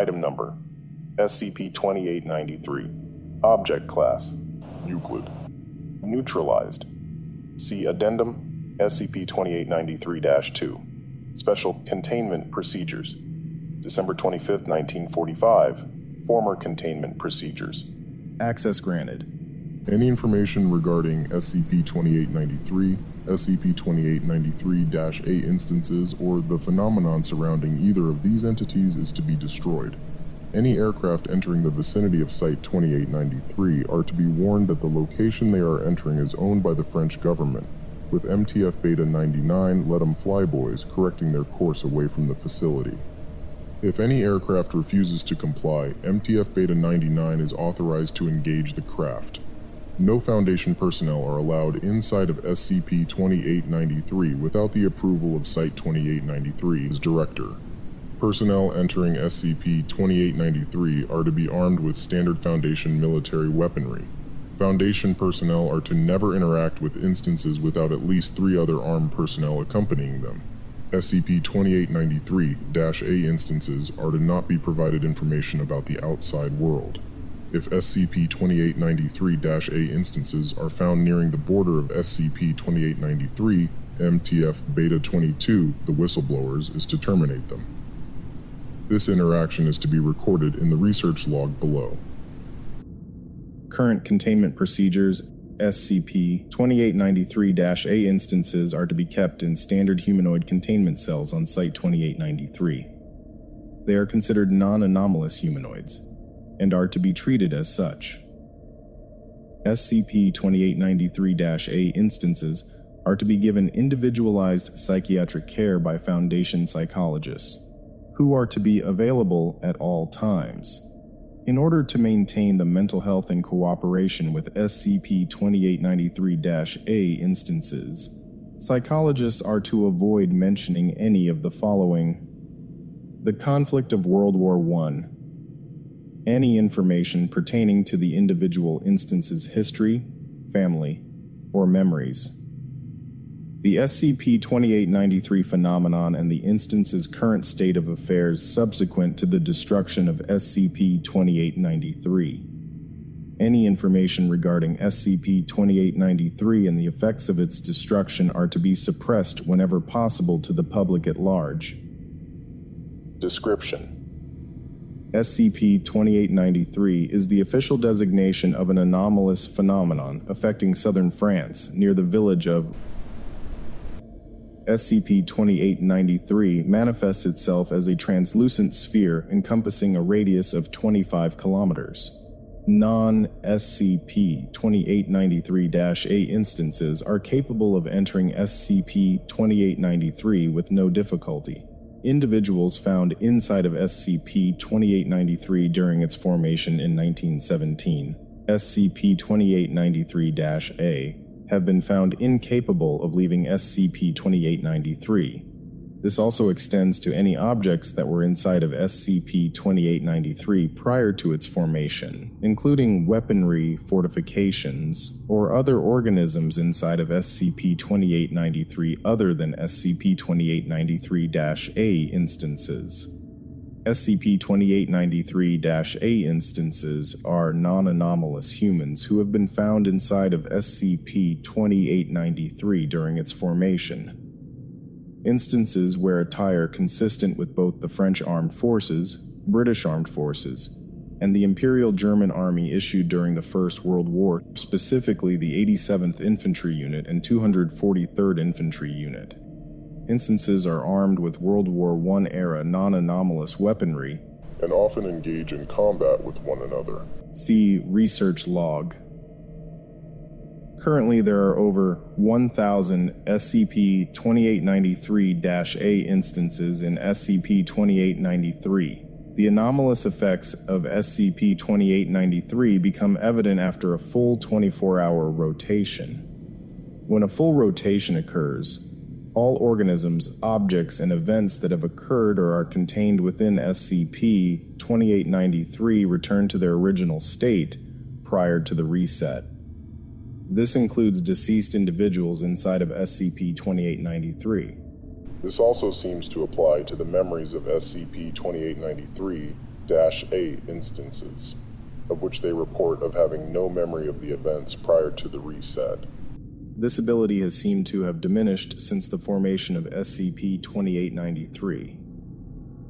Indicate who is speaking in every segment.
Speaker 1: Item Number SCP 2893 Object Class
Speaker 2: Euclid.
Speaker 1: Neutralized. See Addendum SCP 2893 2. Special Containment Procedures. December 25, 1945. Former Containment Procedures.
Speaker 3: Access granted.
Speaker 2: Any information regarding SCP 2893, SCP 2893 A instances, or the phenomenon surrounding either of these entities is to be destroyed. Any aircraft entering the vicinity of Site 2893 are to be warned that the location they are entering is owned by the French government, with MTF Beta 99 Let 'em Fly Boys correcting their course away from the facility. If any aircraft refuses to comply, MTF Beta 99 is authorized to engage the craft. No Foundation personnel are allowed inside of SCP 2893 without the approval of Site 2893's director. Personnel entering SCP 2893 are to be armed with standard Foundation military weaponry. Foundation personnel are to never interact with instances without at least three other armed personnel accompanying them. SCP 2893 A instances are to not be provided information about the outside world. If SCP 2893 A instances are found nearing the border of SCP 2893, MTF Beta 22, the whistleblowers, is to terminate them. This interaction is to be recorded in the research log below.
Speaker 3: Current containment procedures SCP 2893 A instances are to be kept in standard humanoid containment cells on Site 2893. They are considered non anomalous humanoids and are to be treated as such. SCP 2893 A instances are to be given individualized psychiatric care by Foundation psychologists, who are to be available at all times. In order to maintain the mental health and cooperation with SCP 2893 A instances, psychologists are to avoid mentioning any of the following the conflict of World War I, any information pertaining to the individual instance's history, family, or memories. The SCP 2893 phenomenon and the instance's current state of affairs subsequent to the destruction of SCP 2893. Any information regarding SCP 2893 and the effects of its destruction are to be suppressed whenever possible to the public at large.
Speaker 1: Description
Speaker 3: SCP 2893 is the official designation of an anomalous phenomenon affecting southern France near the village of SCP 2893 manifests itself as a translucent sphere encompassing a radius of 25 kilometers. Non SCP 2893 A instances are capable of entering SCP 2893 with no difficulty. Individuals found inside of SCP 2893 during its formation in 1917, SCP 2893 A, have been found incapable of leaving SCP 2893. This also extends to any objects that were inside of SCP 2893 prior to its formation, including weaponry, fortifications, or other organisms inside of SCP 2893 other than SCP 2893 A instances. SCP 2893 A instances are non anomalous humans who have been found inside of SCP 2893 during its formation. Instances where attire consistent with both the French Armed Forces, British Armed Forces, and the Imperial German Army issued during the First World War, specifically the 87th Infantry Unit and 243rd Infantry Unit. Instances are armed with World War I era non anomalous weaponry
Speaker 2: and often engage in combat with one another.
Speaker 3: See Research Log. Currently, there are over 1,000 SCP 2893 A instances in SCP 2893. The anomalous effects of SCP 2893 become evident after a full 24 hour rotation. When a full rotation occurs, all organisms, objects, and events that have occurred or are contained within SCP 2893 return to their original state prior to the reset. This includes deceased individuals inside of SCP 2893.
Speaker 2: This also seems to apply to the memories of SCP 2893 A instances, of which they report of having no memory of the events prior to the reset.
Speaker 4: This ability has seemed to have diminished since the formation of SCP 2893.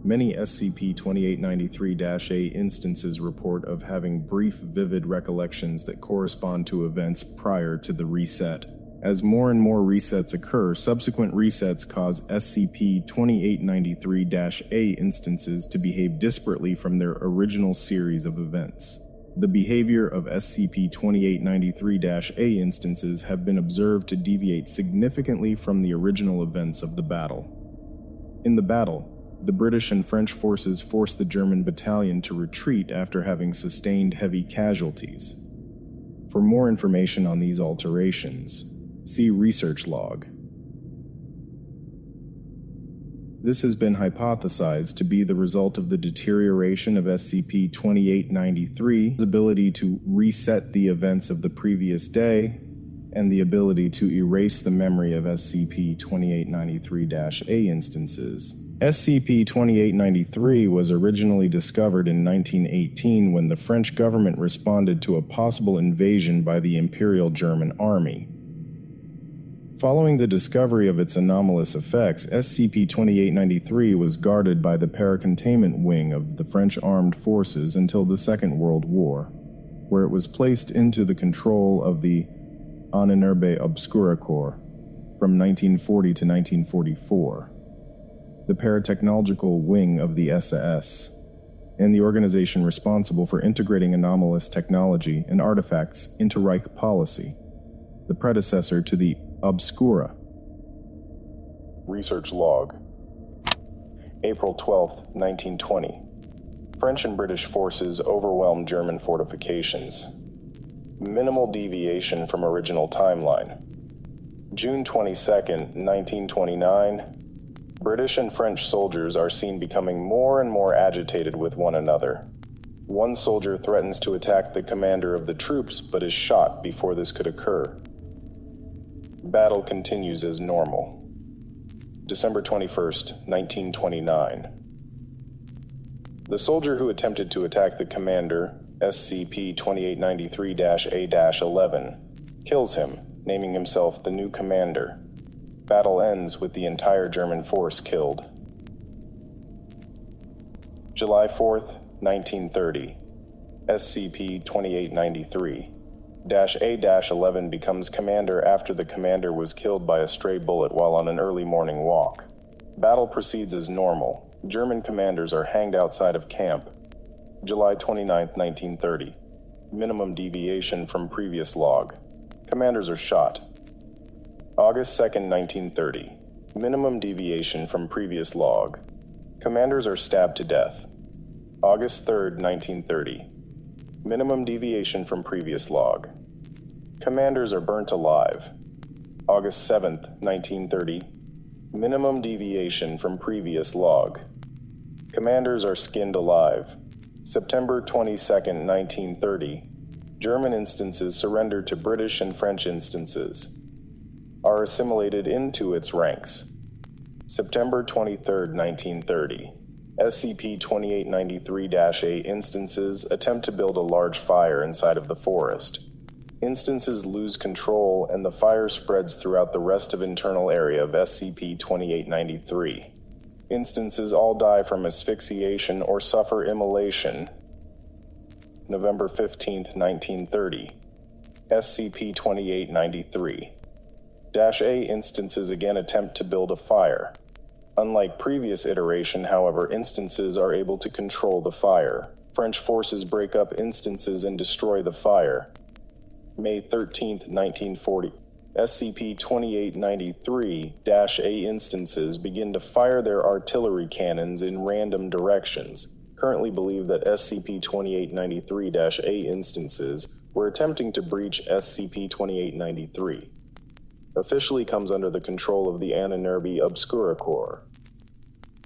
Speaker 4: Many SCP 2893 A instances report of having brief, vivid recollections that correspond to events prior to the reset. As more and more resets occur, subsequent resets cause SCP 2893 A instances to behave disparately from their original series of events. The behavior of SCP 2893 A instances have been observed to deviate significantly from the original events of the battle. In the battle, the British and French forces forced the German battalion to retreat after having sustained heavy casualties. For more information on these alterations, see Research Log. This has been hypothesized to be the result of the deterioration of SCP 2893's ability to reset the events of the previous day and the ability to erase the memory of SCP 2893 A instances. SCP 2893 was originally discovered in 1918 when the French government responded to a possible invasion by the Imperial German Army. Following the discovery of its anomalous effects, SCP 2893 was guarded by the paracontainment wing of the French armed forces until the Second World War, where it was placed into the control of the Ahnenerbe Obscura Corps from 1940 to 1944, the paratechnological wing of the SAS, and the organization responsible for integrating anomalous technology and artifacts into Reich policy, the predecessor to the Obscura.
Speaker 3: Research log April 12, 1920. French and British forces overwhelm German fortifications. Minimal deviation from original timeline. June 22, 1929. British and French soldiers are seen becoming more and more agitated with one another. One soldier threatens to attack the commander of the troops but is shot before this could occur. Battle continues as normal. December 21st, 1929. The soldier who attempted to attack the commander, SCP 2893 A 11, kills him, naming himself the new commander. Battle ends with the entire German force killed. July 4th, 1930. SCP 2893 A 11 becomes commander after the commander was killed by a stray bullet while on an early morning walk. Battle proceeds as normal. German commanders are hanged outside of camp. July 29, 1930. Minimum deviation from previous log. Commanders are shot. August 2, 1930. Minimum deviation from previous log. Commanders are stabbed to death. August 3, 1930. Minimum deviation from previous log. Commanders are burnt alive. August 7, 1930. Minimum deviation from previous log. Commanders are skinned alive. September 22, 1930. German instances surrendered to British and French instances. Are assimilated into its ranks. September 23, 1930. SCP 2893 A instances attempt to build a large fire inside of the forest. Instances lose control and the fire spreads throughout the rest of internal area of SCP 2893. Instances all die from asphyxiation or suffer immolation. November 15, 1930. SCP 2893. Dash A instances again attempt to build a fire. Unlike previous iteration, however, instances are able to control the fire. French forces break up instances and destroy the fire. May 13, 1940. SCP 2893 A instances begin to fire their artillery cannons in random directions. Currently believe that SCP 2893 A instances were attempting to breach SCP 2893 officially comes under the control of the Ahnenerbe Obscura Corps.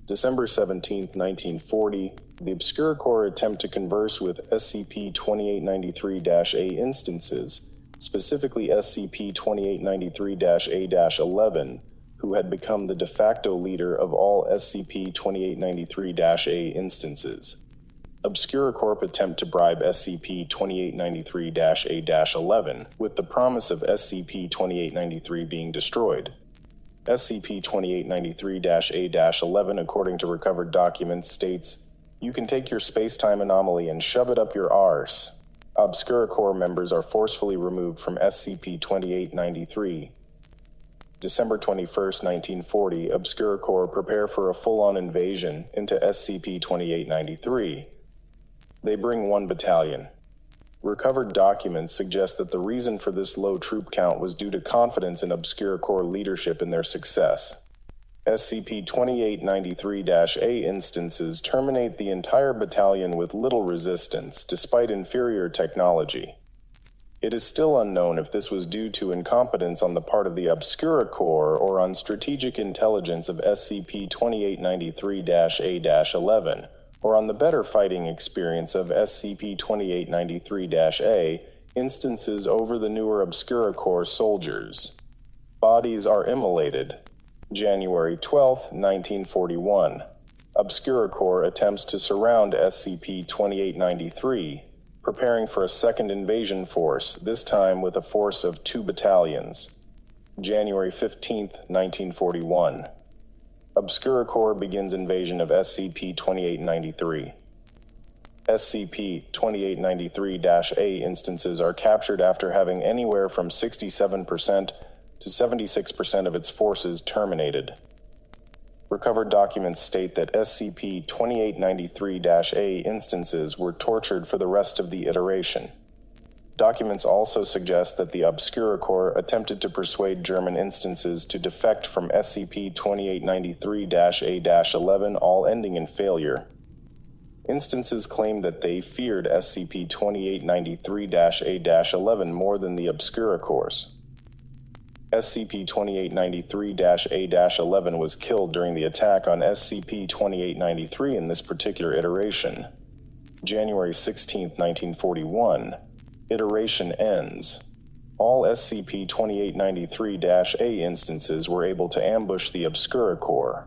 Speaker 3: December 17, 1940, the Obscura Corps attempt to converse with SCP-2893-A instances, specifically SCP-2893-A-11, who had become the de facto leader of all SCP-2893-A instances. Obscura Corp attempt to bribe SCP 2893 A 11 with the promise of SCP 2893 being destroyed. SCP 2893 A 11, according to recovered documents, states You can take your space time anomaly and shove it up your arse. Obscura Corps members are forcefully removed from SCP 2893. December 21, 1940, Obscura Corps prepare for a full on invasion into SCP 2893. They bring one battalion. Recovered documents suggest that the reason for this low troop count was due to confidence in Obscura Corps leadership in their success. SCP 2893 A instances terminate the entire battalion with little resistance, despite inferior technology. It is still unknown if this was due to incompetence on the part of the Obscura Corps or on strategic intelligence of SCP 2893 A 11 or on the better fighting experience of SCP 2893 A instances over the newer Obscura Corps soldiers. Bodies are immolated. January 12, 1941. Obscura Corps attempts to surround SCP 2893, preparing for a second invasion force, this time with a force of two battalions. January 15, 1941. Obscura Corps begins invasion of SCP 2893. SCP 2893 A instances are captured after having anywhere from 67% to 76% of its forces terminated. Recovered documents state that SCP 2893 A instances were tortured for the rest of the iteration. Documents also suggest that the Obscura Corps attempted to persuade German instances to defect from SCP 2893 A 11, all ending in failure. Instances claim that they feared SCP 2893 A 11 more than the Obscura Corps. SCP 2893 A 11 was killed during the attack on SCP 2893 in this particular iteration. January 16, 1941 iteration ends. All SCP 2893 A instances were able to ambush the Obscura Corps.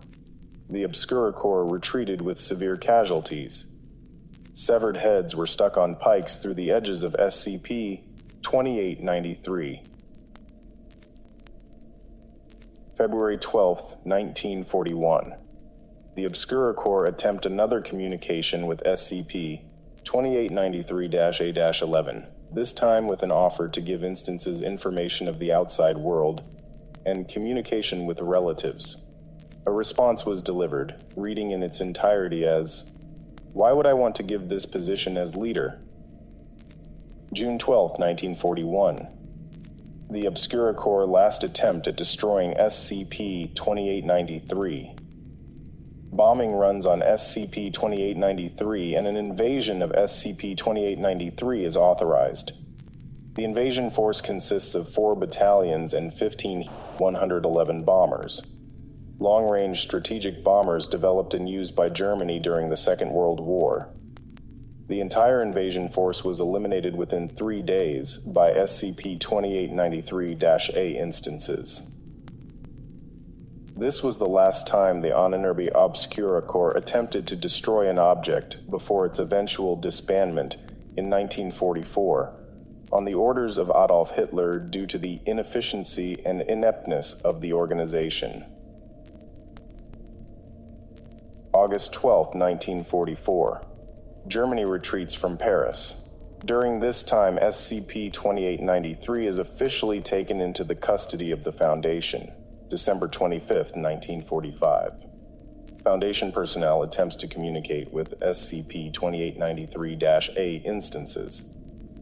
Speaker 3: The Obscura Corps retreated with severe casualties. Severed heads were stuck on pikes through the edges of SCP 2893. February 12, 1941. The Obscura Corps attempt another communication with SCP 2893 A 11 this time with an offer to give instances information of the outside world and communication with relatives. A response was delivered, reading in its entirety as Why would I want to give this position as leader? June 12, 1941. The Obscura Corps' last attempt at destroying SCP 2893 bombing runs on SCP 2893 and an invasion of SCP 2893 is authorized. The invasion force consists of four battalions and 15 111 bombers. Long range strategic bombers developed and used by Germany during the Second World War. The entire invasion force was eliminated within three days by SCP 2893 A instances. This was the last time the Ahnenerbe Obscura Corps attempted to destroy an object before its eventual disbandment in 1944 on the orders of Adolf Hitler due to the inefficiency and ineptness of the organization. August 12, 1944. Germany retreats from Paris. During this time, SCP 2893 is officially taken into the custody of the Foundation. December 25, 1945. Foundation personnel attempts to communicate with SCP 2893 A instances,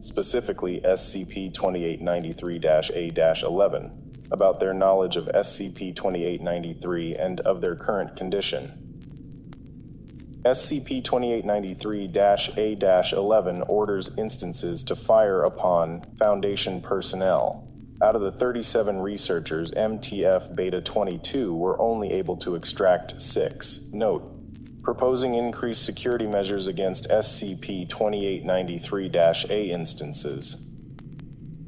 Speaker 3: specifically SCP 2893 A 11, about their knowledge of SCP 2893 and of their current condition. SCP 2893 A 11 orders instances to fire upon Foundation personnel out of the 37 researchers, MTF Beta 22 were only able to extract six. Note proposing increased security measures against SCP 2893 A instances.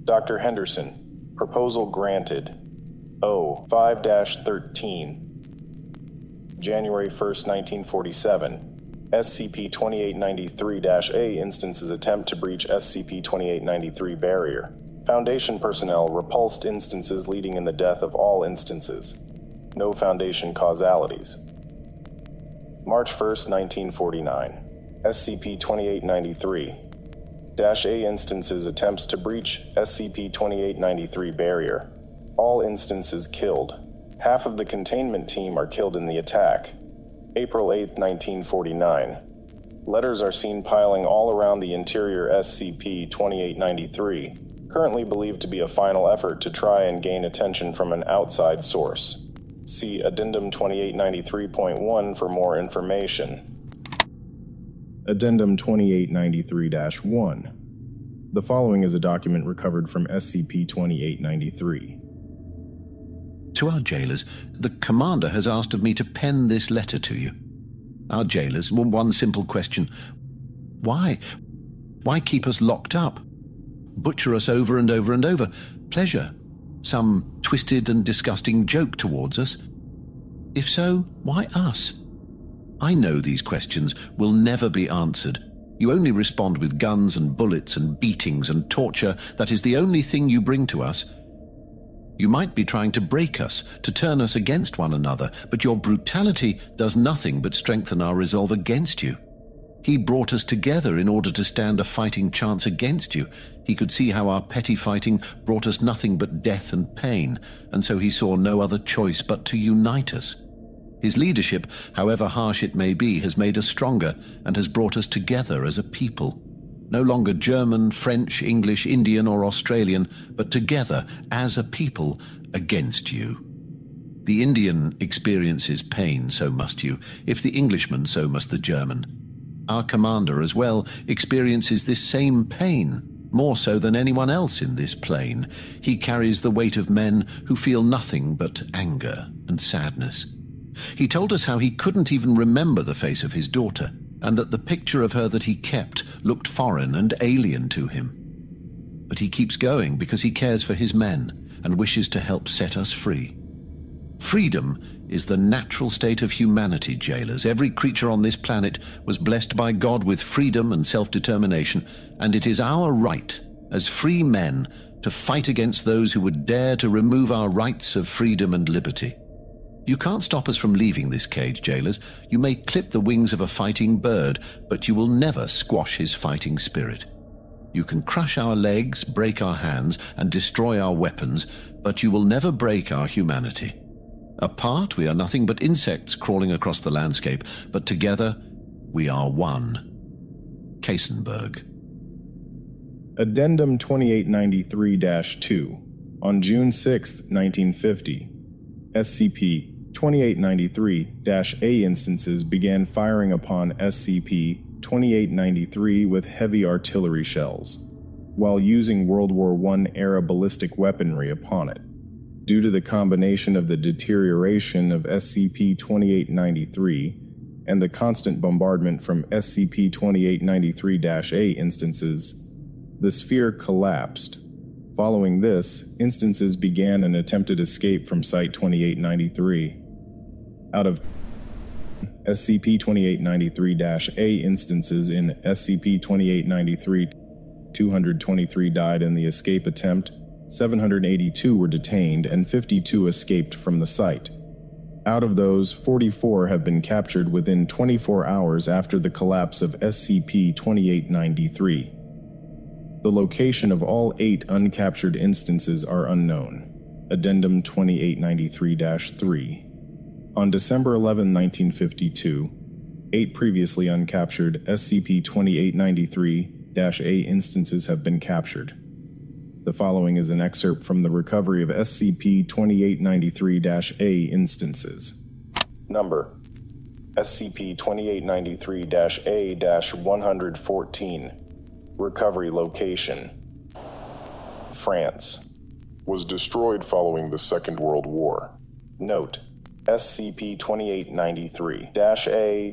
Speaker 3: Dr. Henderson, proposal granted. O 5 13. January 1, 1947. SCP 2893 A instances attempt to breach SCP 2893 barrier. Foundation personnel repulsed instances leading in the death of all instances. No Foundation causalities. March 1, 1949. SCP 2893 A instances attempts to breach SCP 2893 barrier. All instances killed. Half of the containment team are killed in the attack. April 8, 1949. Letters are seen piling all around the interior SCP 2893, currently believed to be a final effort to try and gain attention from an outside source. See Addendum 2893.1 for more information.
Speaker 4: Addendum 2893 1. The following is a document recovered from SCP 2893.
Speaker 5: To our jailers, the commander has asked of me to pen this letter to you. Our jailers, one simple question Why? Why keep us locked up? Butcher us over and over and over? Pleasure? Some twisted and disgusting joke towards us? If so, why us? I know these questions will never be answered. You only respond with guns and bullets and beatings and torture. That is the only thing you bring to us. You might be trying to break us, to turn us against one another, but your brutality does nothing but strengthen our resolve against you. He brought us together in order to stand a fighting chance against you. He could see how our petty fighting brought us nothing but death and pain, and so he saw no other choice but to unite us. His leadership, however harsh it may be, has made us stronger and has brought us together as a people no longer German, French, English, Indian, or Australian, but together as a people against you. The Indian experiences pain, so must you. If the Englishman, so must the German. Our commander, as well, experiences this same pain, more so than anyone else in this plane. He carries the weight of men who feel nothing but anger and sadness. He told us how he couldn't even remember the face of his daughter and that the picture of her that he kept looked foreign and alien to him. But he keeps going because he cares for his men and wishes to help set us free. Freedom is the natural state of humanity, jailers. Every creature on this planet was blessed by God with freedom and self determination, and it is our right, as free men, to fight against those who would dare to remove our rights of freedom and liberty. You can't stop us from leaving this cage, jailers. You may clip the wings of a fighting bird, but you will never squash his fighting spirit. You can crush our legs, break our hands, and destroy our weapons, but you will never break our humanity. Apart, we are nothing but insects crawling across the landscape, but together, we are one. Kaysenberg.
Speaker 4: Addendum 2893 2. On June 6, 1950, SCP 2893-A instances began firing upon SCP-2893 with heavy artillery shells, while using World War I-era ballistic weaponry upon it. Due to the combination of the deterioration of SCP-2893 and the constant bombardment from SCP-2893-A instances, the sphere collapsed. Following this, instances began an attempted escape from Site 2893 out of SCP 2893 A instances in SCP 2893, 223 died in the escape attempt, 782 were detained, and 52 escaped from the site. Out of those, 44 have been captured within 24 hours after the collapse of SCP 2893. The location of all eight uncaptured instances are unknown. Addendum 2893 3. On December 11, 1952, eight previously uncaptured SCP 2893 A instances have been captured. The following is an excerpt from the recovery of SCP 2893 A instances.
Speaker 3: Number SCP 2893 A 114. Recovery location France.
Speaker 2: Was destroyed following the Second World War.
Speaker 3: Note SCP 2893 A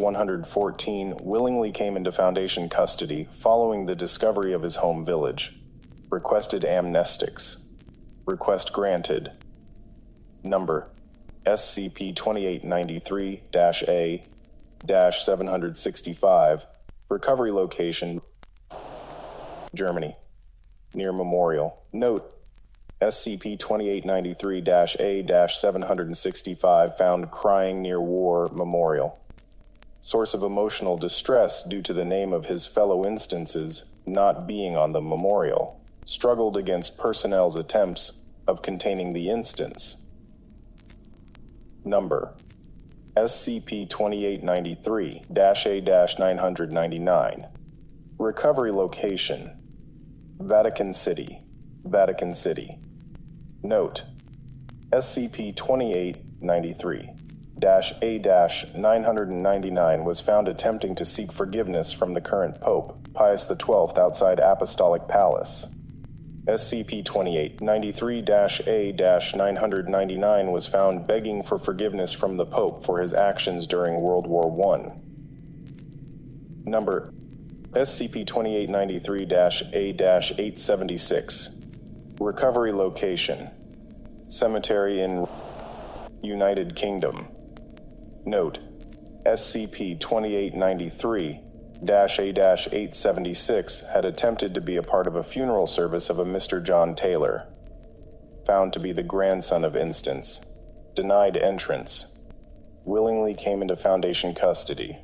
Speaker 3: 114 willingly came into Foundation custody following the discovery of his home village. Requested amnestics. Request granted. Number SCP 2893 A 765, recovery location, Germany, near Memorial. Note SCP 2893 A 765 found crying near War Memorial. Source of emotional distress due to the name of his fellow instances not being on the memorial. Struggled against personnel's attempts of containing the instance. Number SCP 2893 A 999. Recovery location Vatican City, Vatican City. Note SCP 2893 A 999 was found attempting to seek forgiveness from the current Pope, Pius XII, outside Apostolic Palace. SCP 2893 A 999 was found begging for forgiveness from the Pope for his actions during World War I. Number SCP 2893 A 876. Recovery location Cemetery in United Kingdom. Note SCP 2893 A 876 had attempted to be a part of a funeral service of a Mr. John Taylor, found to be the grandson of Instance, denied entrance, willingly came into Foundation custody.